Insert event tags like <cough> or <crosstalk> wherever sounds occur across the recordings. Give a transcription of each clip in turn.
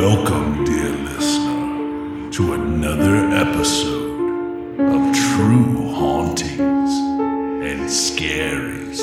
Welcome, dear listener, to another episode of True Hauntings and Scary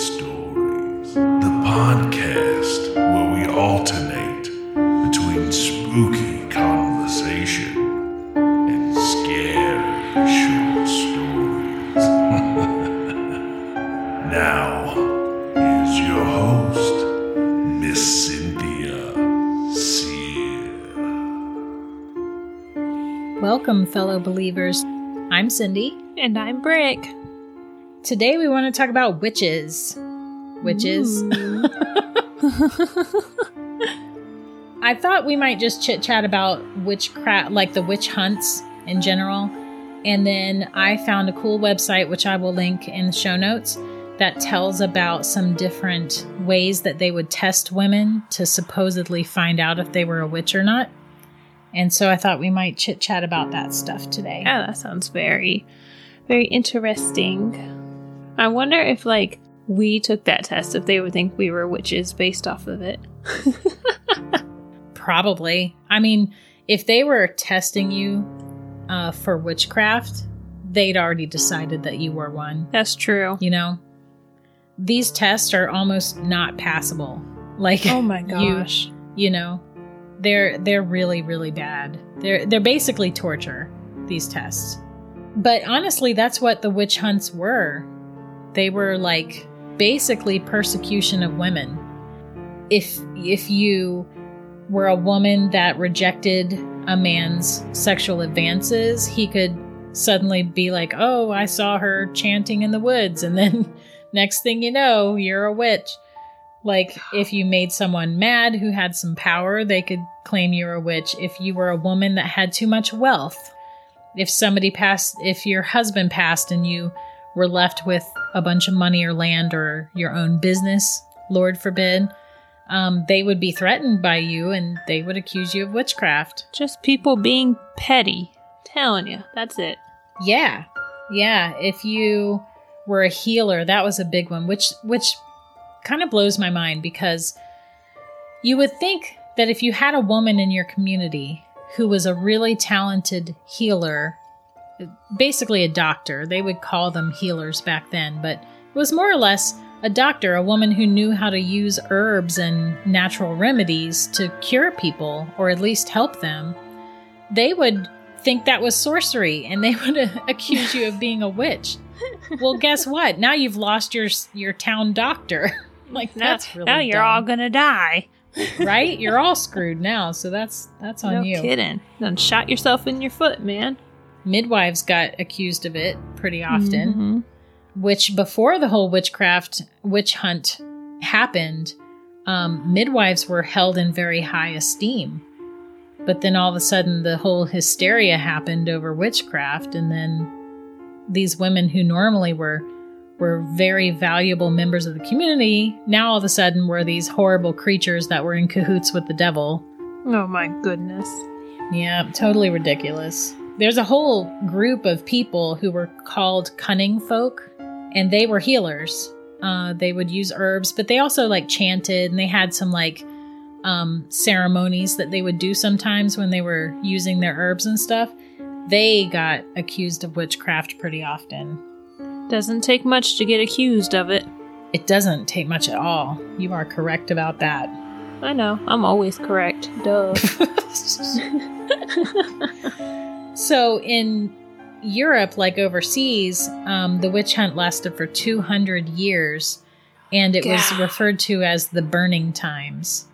fellow believers. I'm Cindy. And I'm Brick. Today we want to talk about witches. Witches. <laughs> I thought we might just chit chat about witchcraft, like the witch hunts in general. And then I found a cool website, which I will link in the show notes, that tells about some different ways that they would test women to supposedly find out if they were a witch or not. And so I thought we might chit chat about that stuff today. Oh, that sounds very, very interesting. I wonder if, like, we took that test, if they would think we were witches based off of it. <laughs> Probably. I mean, if they were testing you uh, for witchcraft, they'd already decided that you were one. That's true. You know, these tests are almost not passable. Like, Oh my <laughs> you- gosh. you know, they're they're really really bad. They're they're basically torture. These tests. But honestly, that's what the witch hunts were. They were like basically persecution of women. If if you were a woman that rejected a man's sexual advances, he could suddenly be like, "Oh, I saw her chanting in the woods," and then <laughs> next thing you know, you're a witch. Like if you made someone mad who had some power, they could claim you're a witch. If you were a woman that had too much wealth, if somebody passed, if your husband passed and you were left with a bunch of money or land or your own business, Lord forbid, um, they would be threatened by you and they would accuse you of witchcraft. Just people being petty. Telling you, that's it. Yeah. Yeah. If you were a healer, that was a big one, which which kind of blows my mind because you would think that if you had a woman in your community who was a really talented healer, basically a doctor, they would call them healers back then, but it was more or less a doctor, a woman who knew how to use herbs and natural remedies to cure people or at least help them. They would think that was sorcery and they <laughs> would accuse you of being a witch. <laughs> Well, guess what? Now you've lost your your town doctor. <laughs> like Now, that's really now you're all gonna die. <laughs> right. You're all screwed now. So that's that's on no you. No kidding. Then shot yourself in your foot, man. Midwives got accused of it pretty often. Mhm. Which before the whole witchcraft witch hunt happened, um, midwives were held in very high esteem. But then all of a sudden, the whole hysteria happened over witchcraft, and then these women who normally were were very valuable members of the community now all of a sudden were these horrible creatures that were in cahoots with the devil. Oh my goodness. Yeah, totally ridiculous. There's a whole group of people who were called cunning folk, and they were healers. Uh, they would use herbs, but they also like chanted, and they had some like um, ceremonies that they would do sometimes when they were using their herbs and stuff. They got accused of witchcraft pretty often. Doesn't take much to get accused of it. It doesn't take much at all. You are correct about that. I know. I'm always correct. Duh. <laughs> So in Europe, like overseas, um, the witch hunt lasted for 200 years, and it was referred to as the burning times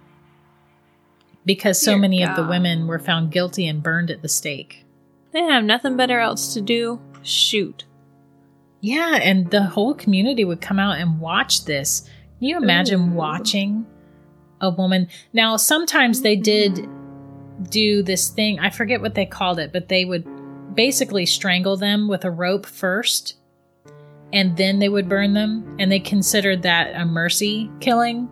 because so Dear many of the women were found guilty and burned at the stake. they have nothing better else to do. Shoot. Yeah, and the whole community would come out and watch this. Can you imagine Ooh. watching a woman? Now, sometimes they did do this thing. I forget what they called it, but they would basically strangle them with a rope first, and then they would burn them. And they considered that a mercy killing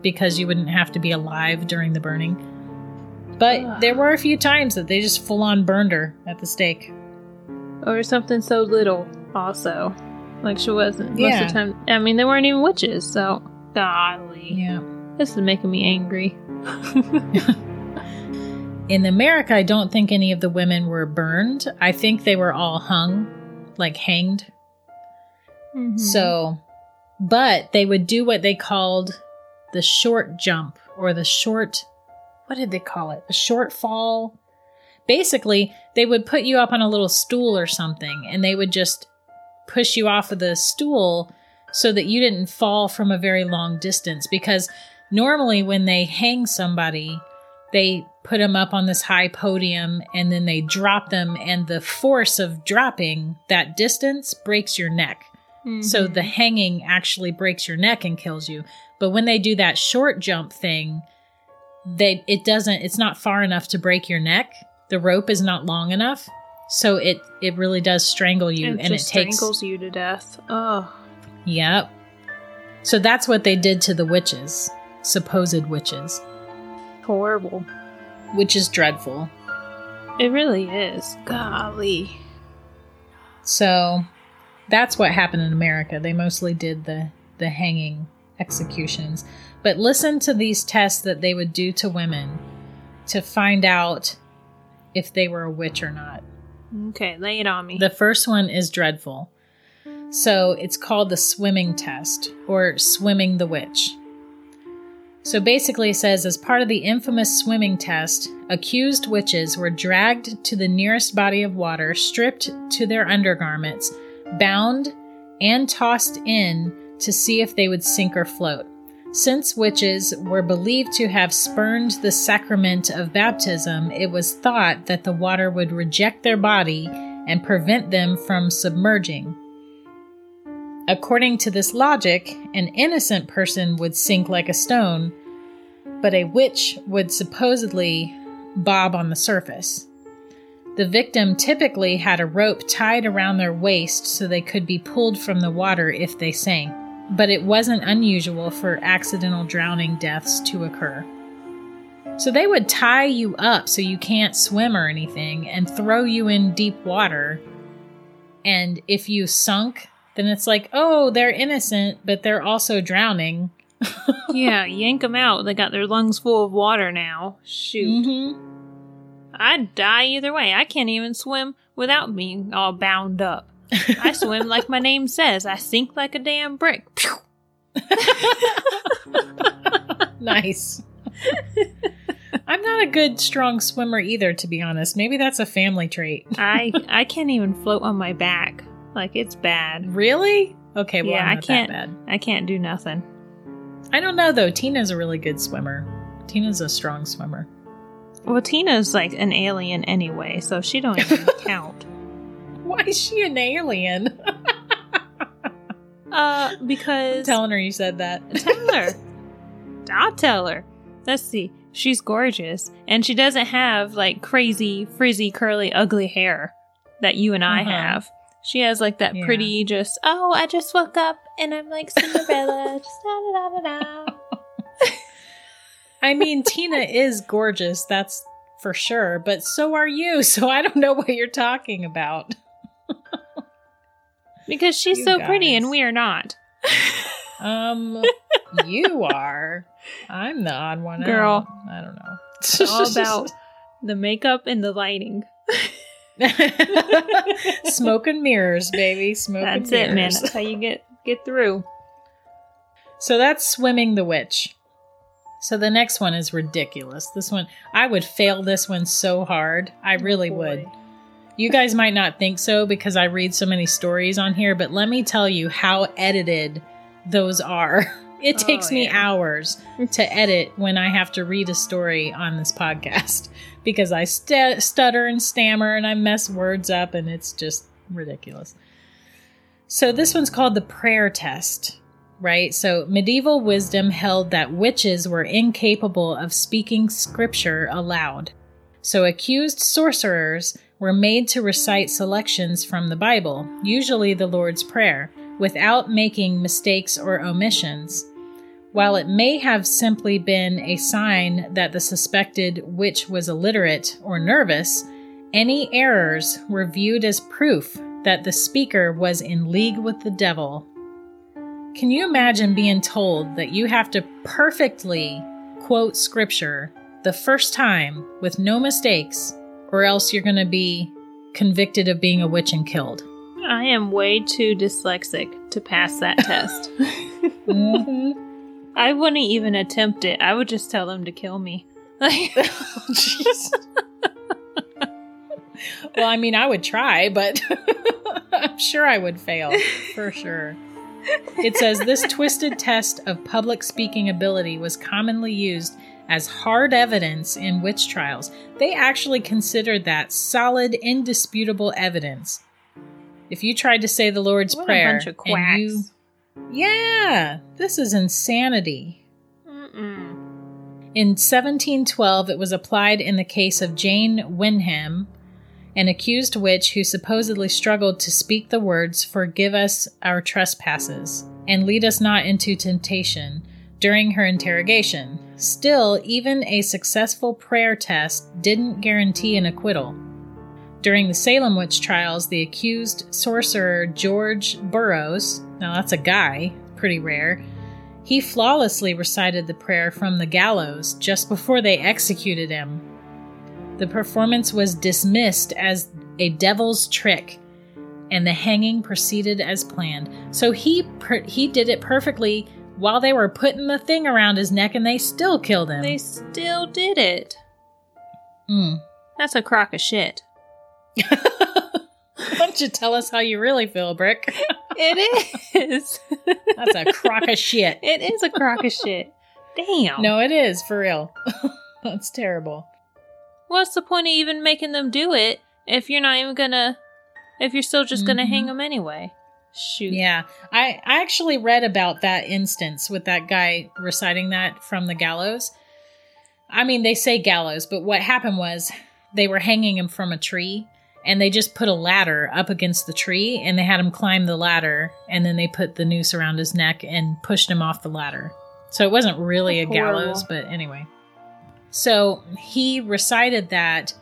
because you wouldn't have to be alive during the burning. But Ugh. there were a few times that they just full on burned her at the stake. Or something so little, also. Like she wasn't. Most Yeah. of the time. I mean, they weren't even witches, so. Golly. Yeah. This is making me angry. <laughs> In America, I don't think any of the women were burned. I think they were all hung, like hanged. Mhm. So, but they would do what they called the short jump or the short, what did they call it? A short fall. Basically, they would put you up on a little stool or something and they would just push you off of the stool so that you didn't fall from a very long distance. Because normally, when they hang somebody, they put them up on this high podium and then they drop them, and the force of dropping that distance breaks your neck. So Mhm. the hanging actually breaks your neck and kills you. But when they do that short jump thing, they it doesn't it's not far enough to break your neck. The rope is not long enough. So it it really does strangle you it and it takes strangles you to death. Oh, Yep. So that's what they did to the witches, supposed witches, horrible. which is dreadful. It really is. Golly. So that's what happened in America. They mostly did the the hanging executions. But listen to these tests that they would do to women to find out if they were a witch or not. Okay, lay it on me. The first one is dreadful. So it's called the swimming test or swimming the witch. So basically, it says as part of the infamous swimming test, accused witches were dragged to the nearest body of water, stripped to their undergarments, bound, and tossed in to see if they would sink or float. Since witches were believed to have spurned the sacrament of baptism, it was thought that the water would reject their body and prevent them from submerging. According to this logic, an innocent person would sink like a stone, but a witch would supposedly bob on the surface. The victim typically had a rope tied around their waist so they could be pulled from the water if they sank, but it wasn't unusual for accidental drowning deaths to occur. So they would tie you up so you can't swim or anything and throw you in deep water. And if you sunk, then it's like, oh, they're innocent, but they're also drowning. <laughs> yeah, yank them out. They got their lungs full of water now. Shoot. Mm-hmm. I'd die either way. I can't even swim without being all bound up. I swim like my name says. I sink like a damn brick. <laughs> Nice. I'm not a good, strong swimmer either, to be honest. Maybe that's a family trait. I <laughs> I can't even float on my back. Like it's bad. Really? Okay, well, Yeah, I'm I can't-. I can't do nothing. I don't know though. Tina's a really good swimmer. Tina's a strong swimmer. Well, Tina's like an alien anyway, so she don't even <laughs> count. <laughs> Why is she an alien? <laughs> Uh, because telling her you said that. <laughs> tell her. I'll tell her. Let's see. She's gorgeous, and she doesn't have like crazy, frizzy, curly, ugly hair that you and I Uh-huh. have. She has like that Yeah. pretty, just oh, I just woke up and I'm like Cinderella. just da da da. I mean, Tina is gorgeous, that's for sure, but so are you, so I don't know what you're talking about. Because she's You so pretty and we are not. <laughs> Um, you are. I'm the odd one out. Girl. I don't know. <laughs> It's all about the makeup and the lighting. <laughs> smoke and mirrors, baby. Smoke That's and it, man. That's how you get get through. So that's swimming the witch. So the next one is ridiculous. This one, I would fail this one so hard. I really boy. would. You guys might not think so because I read so many stories on here, but let me tell you how edited those are. <laughs> It Oh, takes me hours to edit when I have to read a story on this podcast <laughs> because I st- stutter and stammer and I mess words up and it's just ridiculous. So this one's called the prayer test, right? So medieval wisdom held that witches were incapable of speaking scripture aloud. So accused sorcerers were made to recite selections from the Bible, usually the Lord's Prayer, without making mistakes or omissions. While it may have simply been a sign that the suspected witch was illiterate or nervous, any errors were viewed as proof that the speaker was in league with the devil. Can you imagine being told that you have to perfectly quote scripture the first time with no mistakes, or else you're going to be convicted of being a witch and killed. I am way too dyslexic to pass that <laughs> test. hmm I wouldn't even attempt it. I would just tell them to kill me. Like, <laughs> Jeez. well, I mean, I would try, but <laughs> I'm sure I would fail for sure. It says this twisted test of public speaking ability was commonly used as hard evidence in witch trials. They actually considered that solid, indisputable evidence. If you tried to say the Lord's what Prayer a bunch of quacks. and you, yeah, this is insanity. Mm-mm. In 1712, it was applied in the case of Jane Wenham, an accused witch who supposedly struggled to speak the words, Forgive us our trespasses, and lead us not into temptation, during her interrogation. Still, even a successful prayer test didn't guarantee an acquittal. During the Salem witch trials, the accused sorcerer George Burroughs, now that's a guy, pretty rare, he flawlessly recited the prayer from the gallows just before they executed him. The performance was dismissed as a devil's trick, and the hanging proceeded as planned. So he per- he did it perfectly while they were putting the thing around his neck, and they still killed him. They still did it. Mm. That's a crock of shit. <laughs> Why don't you tell us how you really feel, Brick? It is. <laughs> That's a crock of shit. it is a crock of shit. Damn. No, it is for real. <laughs> That's terrible. What's the point of even making them do it if you're not even gonna, if you're still just gonna Mhm. hang them anyway? Shoot. Yeah, I I actually read about that instance with that guy reciting that from the gallows. I mean, they say gallows, but what happened was they were hanging him from a tree and they just put a ladder up against the tree and they had him climb the ladder and then they put the noose around his neck and pushed him off the ladder. So it wasn't really That's a gallows, but anyway. So he recited that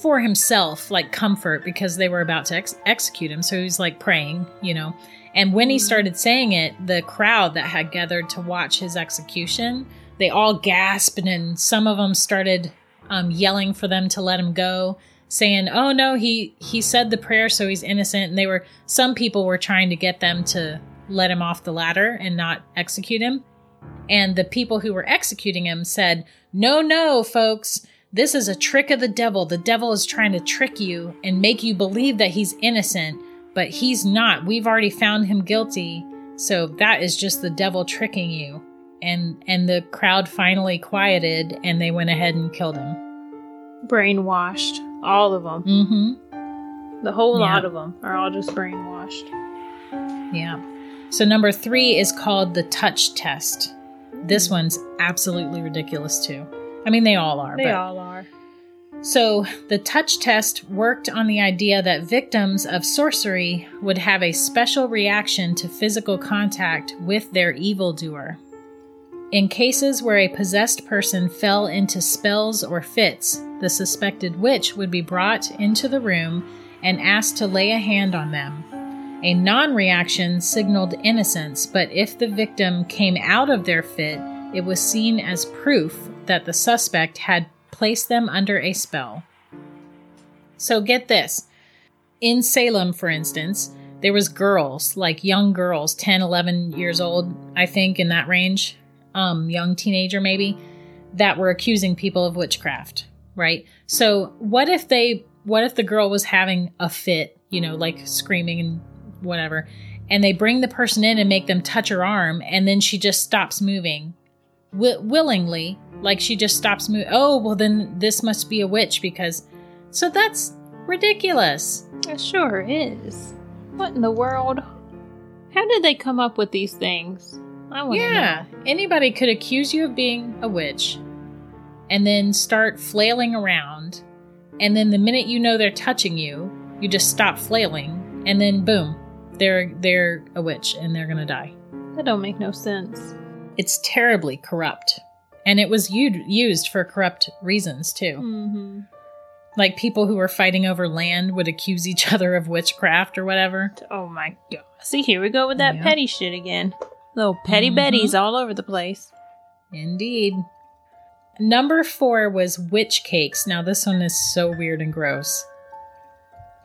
for himself, like comfort, because they were about to ex- execute him. So he was like praying, you know. And when he Mhm. started saying it, the crowd that had gathered to watch his execution, they all gasped, and some of them started um, yelling for them to let him go, saying, "Oh no, he he said the prayer, so he's innocent." And they were some people were trying to get them to let him off the ladder and not execute him. And the people who were executing him said, No, no, folks. This is a trick of the devil. The devil is trying to trick you and make you believe that he's innocent, but he's not. We've already found him guilty. So that is just the devil tricking you. And and the crowd finally quieted and they went ahead and killed him. Brainwashed. All of them. Mhm. The whole Yeah. lot of them are all just brainwashed. Yeah. So number 3 is called the touch test. This one's absolutely ridiculous too. I mean they all are, They but all are. So, the touch test worked on the idea that victims of sorcery would have a special reaction to physical contact with their evildoer. In cases where a possessed person fell into spells or fits, the suspected witch would be brought into the room and asked to lay a hand on them. A non reaction signaled innocence, but if the victim came out of their fit, it was seen as proof that the suspect had placed them under a spell. So get this. In Salem, for instance, there was girls, like young girls, 10, 11 years old, I think in that range, um young teenager maybe, that were accusing people of witchcraft, right? So what if they what if the girl was having a fit, you know, like screaming and whatever, and they bring the person in and make them touch her arm and then she just stops moving wi- willingly like she just stops moving oh well then this must be a witch because so that's ridiculous It sure is. What in the world? How did they come up with these things? I want to yeah anybody could accuse you of being a witch and then start flailing around and then the minute you know they're touching you you just stop flailing and then boom they're they're a witch and they're gonna die. That don't make no sense. It's terribly corrupt and it was u- used for corrupt reasons too Mm-hmm. like people who were fighting over land would accuse each <laughs> other of witchcraft or whatever Oh my god. See, here we go with that Yeah. petty shit again. Little petty Mhm. betties all over the place. Indeed. Number four was witch cakes. Now, this one is so weird and gross.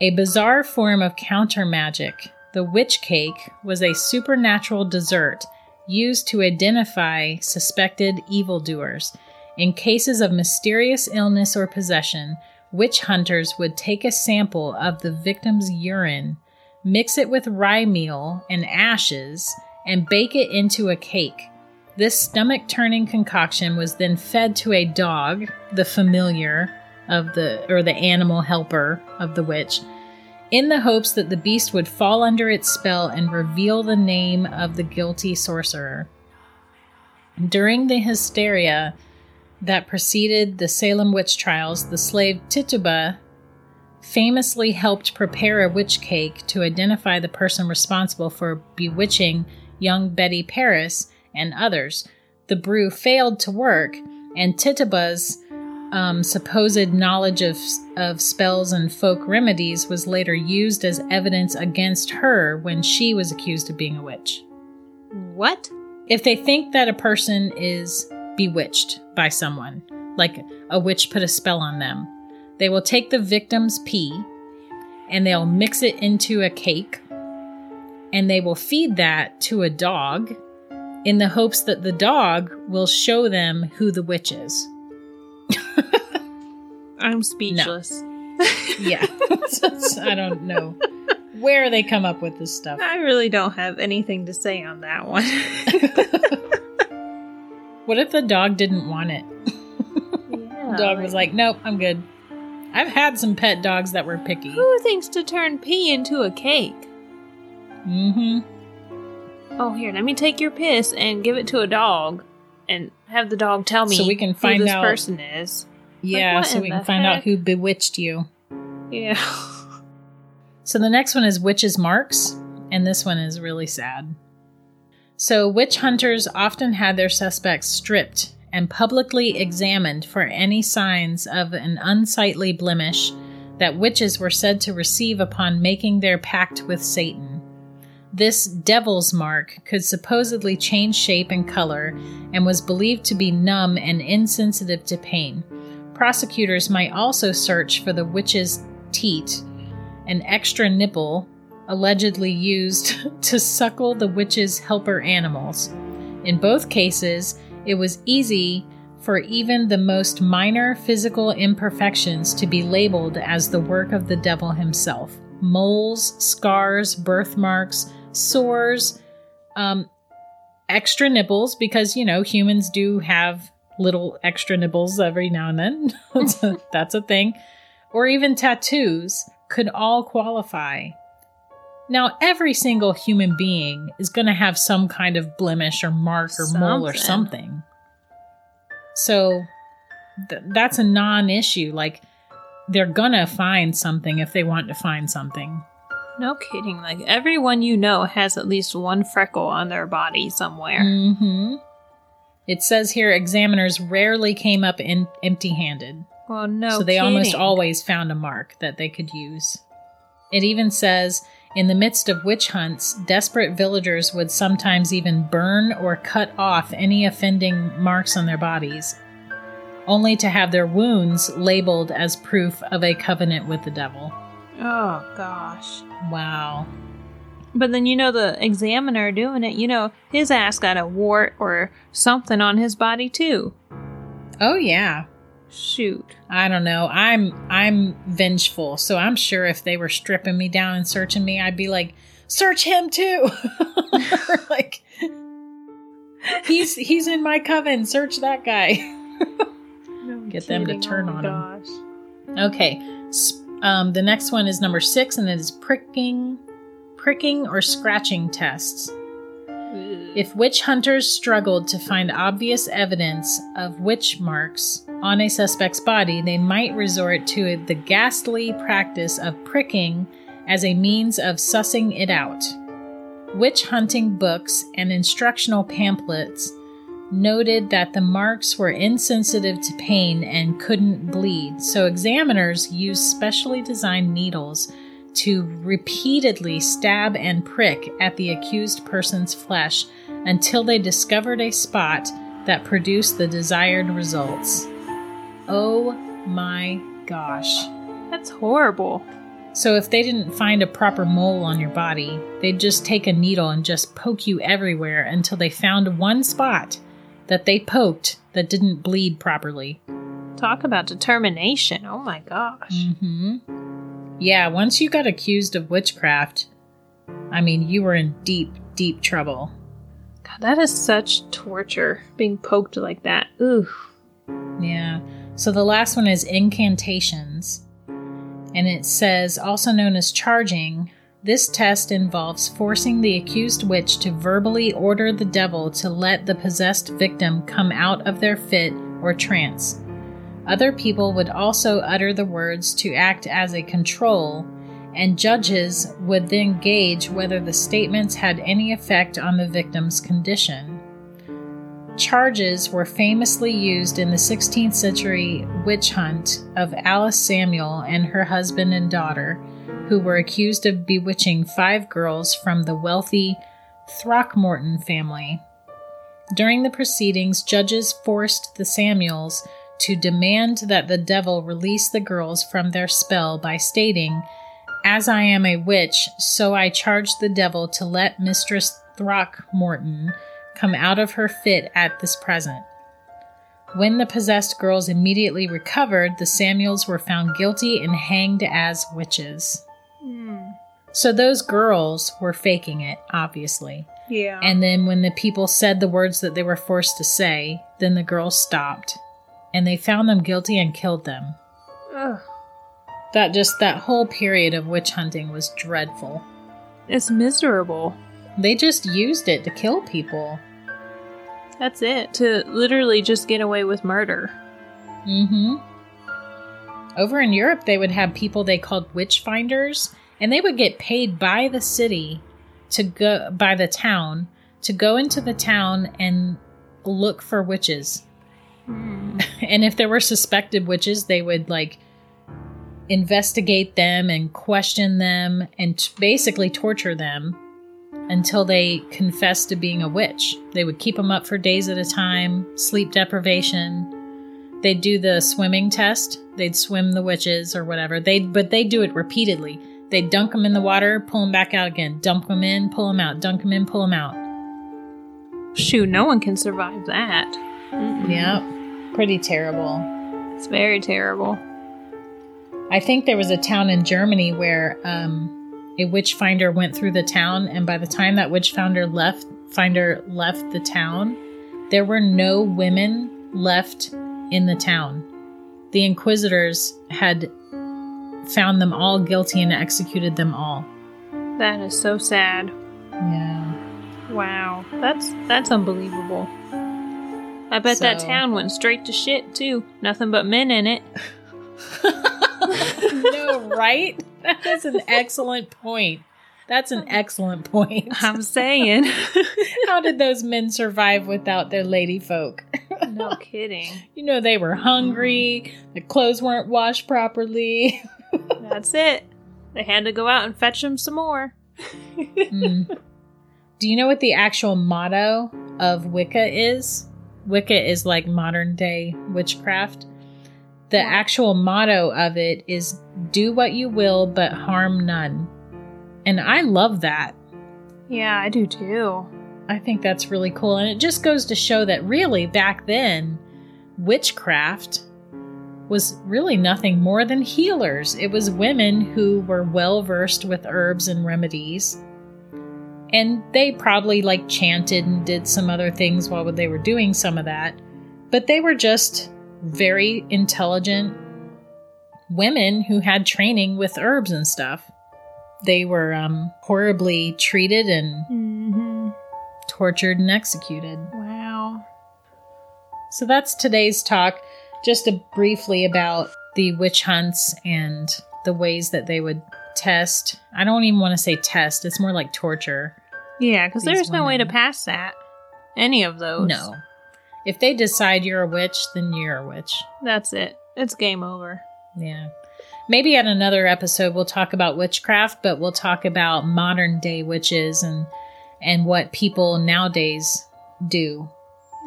A bizarre form of counter magic, the witch cake was a supernatural dessert used to identify suspected evildoers. In cases of mysterious illness or possession, witch hunters would take a sample of the victim's urine, mix it with rye meal and ashes, and bake it into a cake. This stomach turning concoction was then fed to a dog, the familiar of the or the animal helper of the witch, in the hopes that the beast would fall under its spell and reveal the name of the guilty sorcerer. During the hysteria that preceded the Salem witch trials, the slave Tituba famously helped prepare a witch cake to identify the person responsible for bewitching young Betty Parris and others. The brew failed to work, and Tituba's um, supposed knowledge of, of spells and folk remedies was later used as evidence against her when she was accused of being a witch. What? If they think that a person is bewitched by someone, like a witch put a spell on them, they will take the victim's pee and they'll mix it into a cake and they will feed that to a dog in the hopes that the dog will show them who the witch is. I'm speechless. <laughs> Yeah. I don't know where they come up with this stuff. I really don't have anything to say on that one. <laughs> What if the dog didn't want it? yeah, The dog was like, nope, I'm good. I've had some pet dogs that were picky. Who thinks to turn pee into a cake? Mm-hmm. Oh, here, let me take your piss and give it to a dog and have the dog tell me So we can who find this out- person is. Yeah, what so we can find out who bewitched you. Yeah. <laughs> So the next one is witches' marks, and this one is really sad. So witch hunters often had their suspects stripped and publicly examined for any signs of an unsightly blemish that witches were said to receive upon making their pact with Satan. This devil's mark could supposedly change shape and color and was believed to be numb and insensitive to pain. Prosecutors might also search for the witch's teat, an extra nipple allegedly used <laughs> to suckle the witch's helper animals. In both cases, it was easy for even the most minor physical imperfections to be labeled as the work of the devil himself. Moles, scars, birthmarks, sores, um, extra nipples, because, you know, humans do have little extra nipples every now and then. that's, <laughs> a, <laughs> that's a thing. Or even tattoos could all qualify. Now, every single human being is going to have some kind of blemish or mark or mole or Something. something. So th- that's a non issue. Like, they're going to find something if they want to find something. No kidding. Like everyone you know has at least one freckle on their body somewhere. hmm It says here examiners rarely came up in empty handed. Well, no. so they almost always found a mark that they could use. It even says in the midst of witch hunts, desperate villagers would sometimes even burn or cut off any offending marks on their bodies, only to have their wounds labeled as proof of a covenant with the devil. Oh gosh. Wow. But then you know the examiner doing it. You know his ass got a wart or something on his body too. Oh yeah. Shoot. I don't know. I'm I'm vengeful, so I'm sure if they were stripping me down and searching me, I'd be like, "Search him too." <laughs> like he's he's in my coven. Search that guy. Get them to turn oh on my him. okay. S- Um, the next one is number six, and it is pricking, pricking or scratching tests. If witch hunters struggled to find obvious evidence of witch marks on a suspect's body, they might resort to the ghastly practice of pricking as a means of sussing it out. Witch hunting books and instructional pamphlets noted that the marks were insensitive to pain and couldn't bleed, so examiners used specially designed needles to repeatedly stab and prick at the accused person's flesh until they discovered a spot that produced the desired results. Oh my gosh. That's horrible. So, if they didn't find a proper mole on your body, they'd just take a needle and just poke you everywhere until they found one spot that they poked that didn't bleed properly. Talk about determination. Oh my gosh. hmm Yeah, once you got accused of witchcraft, I mean, you were in deep, deep trouble. God, that is such torture. Being poked like that. Ooh. Yeah. So the last one is incantations. And it says, also known as charging, this test involves forcing the accused witch to verbally order the devil to let the possessed victim come out of their fit or trance. Other people would also utter the words to act as a control, and judges would then gauge whether the statements had any effect on the victim's condition. Charges were famously used in the 16th century witch hunt of Alice Samuel and her husband and daughter, who were accused of bewitching five girls from the wealthy Throckmorton family. During the proceedings, judges forced the Samuels to demand that the devil release the girls from their spell by stating, As I am a witch, so I charge the devil to let Mistress Throckmorton come out of her fit at this present. When the possessed girls immediately recovered, the Samuels were found guilty and hanged as witches. Hmm. So those girls were faking it, obviously. Yeah. And then when the people said the words that they were forced to say, then the girls stopped. And they found them guilty and killed them. Ugh. That just that whole period of witch hunting was dreadful. It's miserable. They just used it to kill people. That's it. To literally just get away with murder. Mm-hmm. Over in Europe, they would have people they called witch finders, and they would get paid by the city to go by the town to go into the town and look for witches. <laughs> and if there were suspected witches, they would like investigate them and question them and t- basically torture them until they confessed to being a witch. They would keep them up for days at a time, sleep deprivation. They'd do the swimming test. They'd swim the witches or whatever. They but they'd do it repeatedly. They'd dunk them in the water, pull them back out again, dump them in, pull them out, dunk them in, pull them out. Shoot, no one can survive that. Mm-mm. Yeah, pretty terrible. It's very terrible. I think there was a town in Germany where um, a witch finder went through the town, and by the time that witch finder left, finder left the town, there were no women left in the town. The inquisitors had found them all guilty and executed them all. That is so sad. Yeah. Wow. That's that's unbelievable. I bet that town went straight to shit too. Nothing but men in it. <laughs> no, right? That is an excellent point. That's an excellent point. I'm saying. <laughs> How did those men survive without their lady folk? no kidding. You know, they were hungry, the clothes weren't washed properly. That's it. They had to go out and fetch them some more. Mm. Do you know what the actual motto of Wicca is? Wicca is like modern day witchcraft. The actual motto of it is do what you will, but harm none. And I love that. Yeah, I do too. I think that's really cool. And it just goes to show that really back then, witchcraft was really nothing more than healers. It was women who were well versed with herbs and remedies. And they probably like chanted and did some other things while they were doing some of that. But they were just very intelligent women who had training with herbs and stuff. They were um, horribly treated and Mm-hmm. tortured and executed. Wow. So that's today's talk, just a briefly about the witch hunts and the ways that they would test. I don't even want to say test, it's more like torture. Yeah, because there's no way to pass that. Any of those. No. If they decide you're a witch, then you're a witch. That's it. It's game over. Yeah. Maybe at another episode we'll talk about witchcraft, but we'll talk about modern day witches and and what people nowadays do.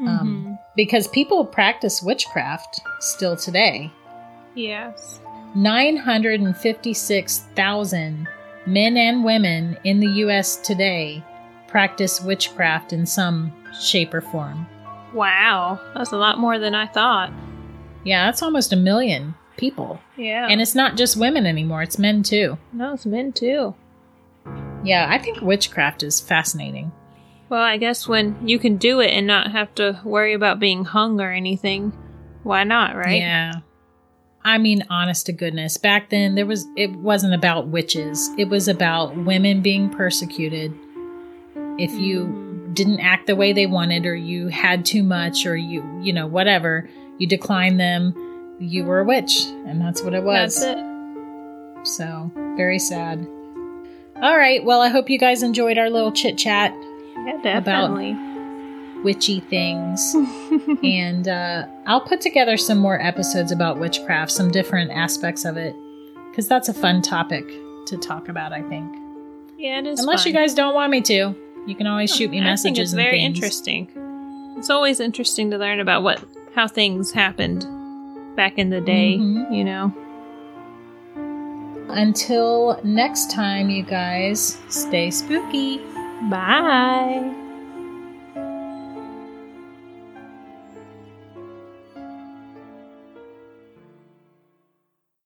Um, because people practice witchcraft still today. yes. 956,000 men and women in the US today practice witchcraft in some shape or form. Wow. That's a lot more than I thought. Yeah, that's almost a million people. Yeah. And it's not just women anymore, it's men too. no, it's men too. Yeah, I think witchcraft is fascinating. Well, I guess when you can do it and not have to worry about being hung or anything, why not, right? Yeah. I mean, honest to goodness, back then there was it wasn't about witches. It was about women being persecuted. If you didn't act the way they wanted or you had too much or you, you know, whatever, you declined them, you were a witch, and that's what it was. That's it. So, very sad. All right, well, I hope you guys enjoyed our little chit-chat Yeah, definitely. witchy things. <laughs> and uh, I'll put together some more episodes about witchcraft, some different aspects of it, because that's a fun topic to talk about. I think, yeah, it is. unless you guys don't want me to, you can always shoot me I messages. think it's very things. interesting. It's always interesting to learn about what how things happened back in the day. Mhm. You know. Until next time, you guys, stay spooky. Bye.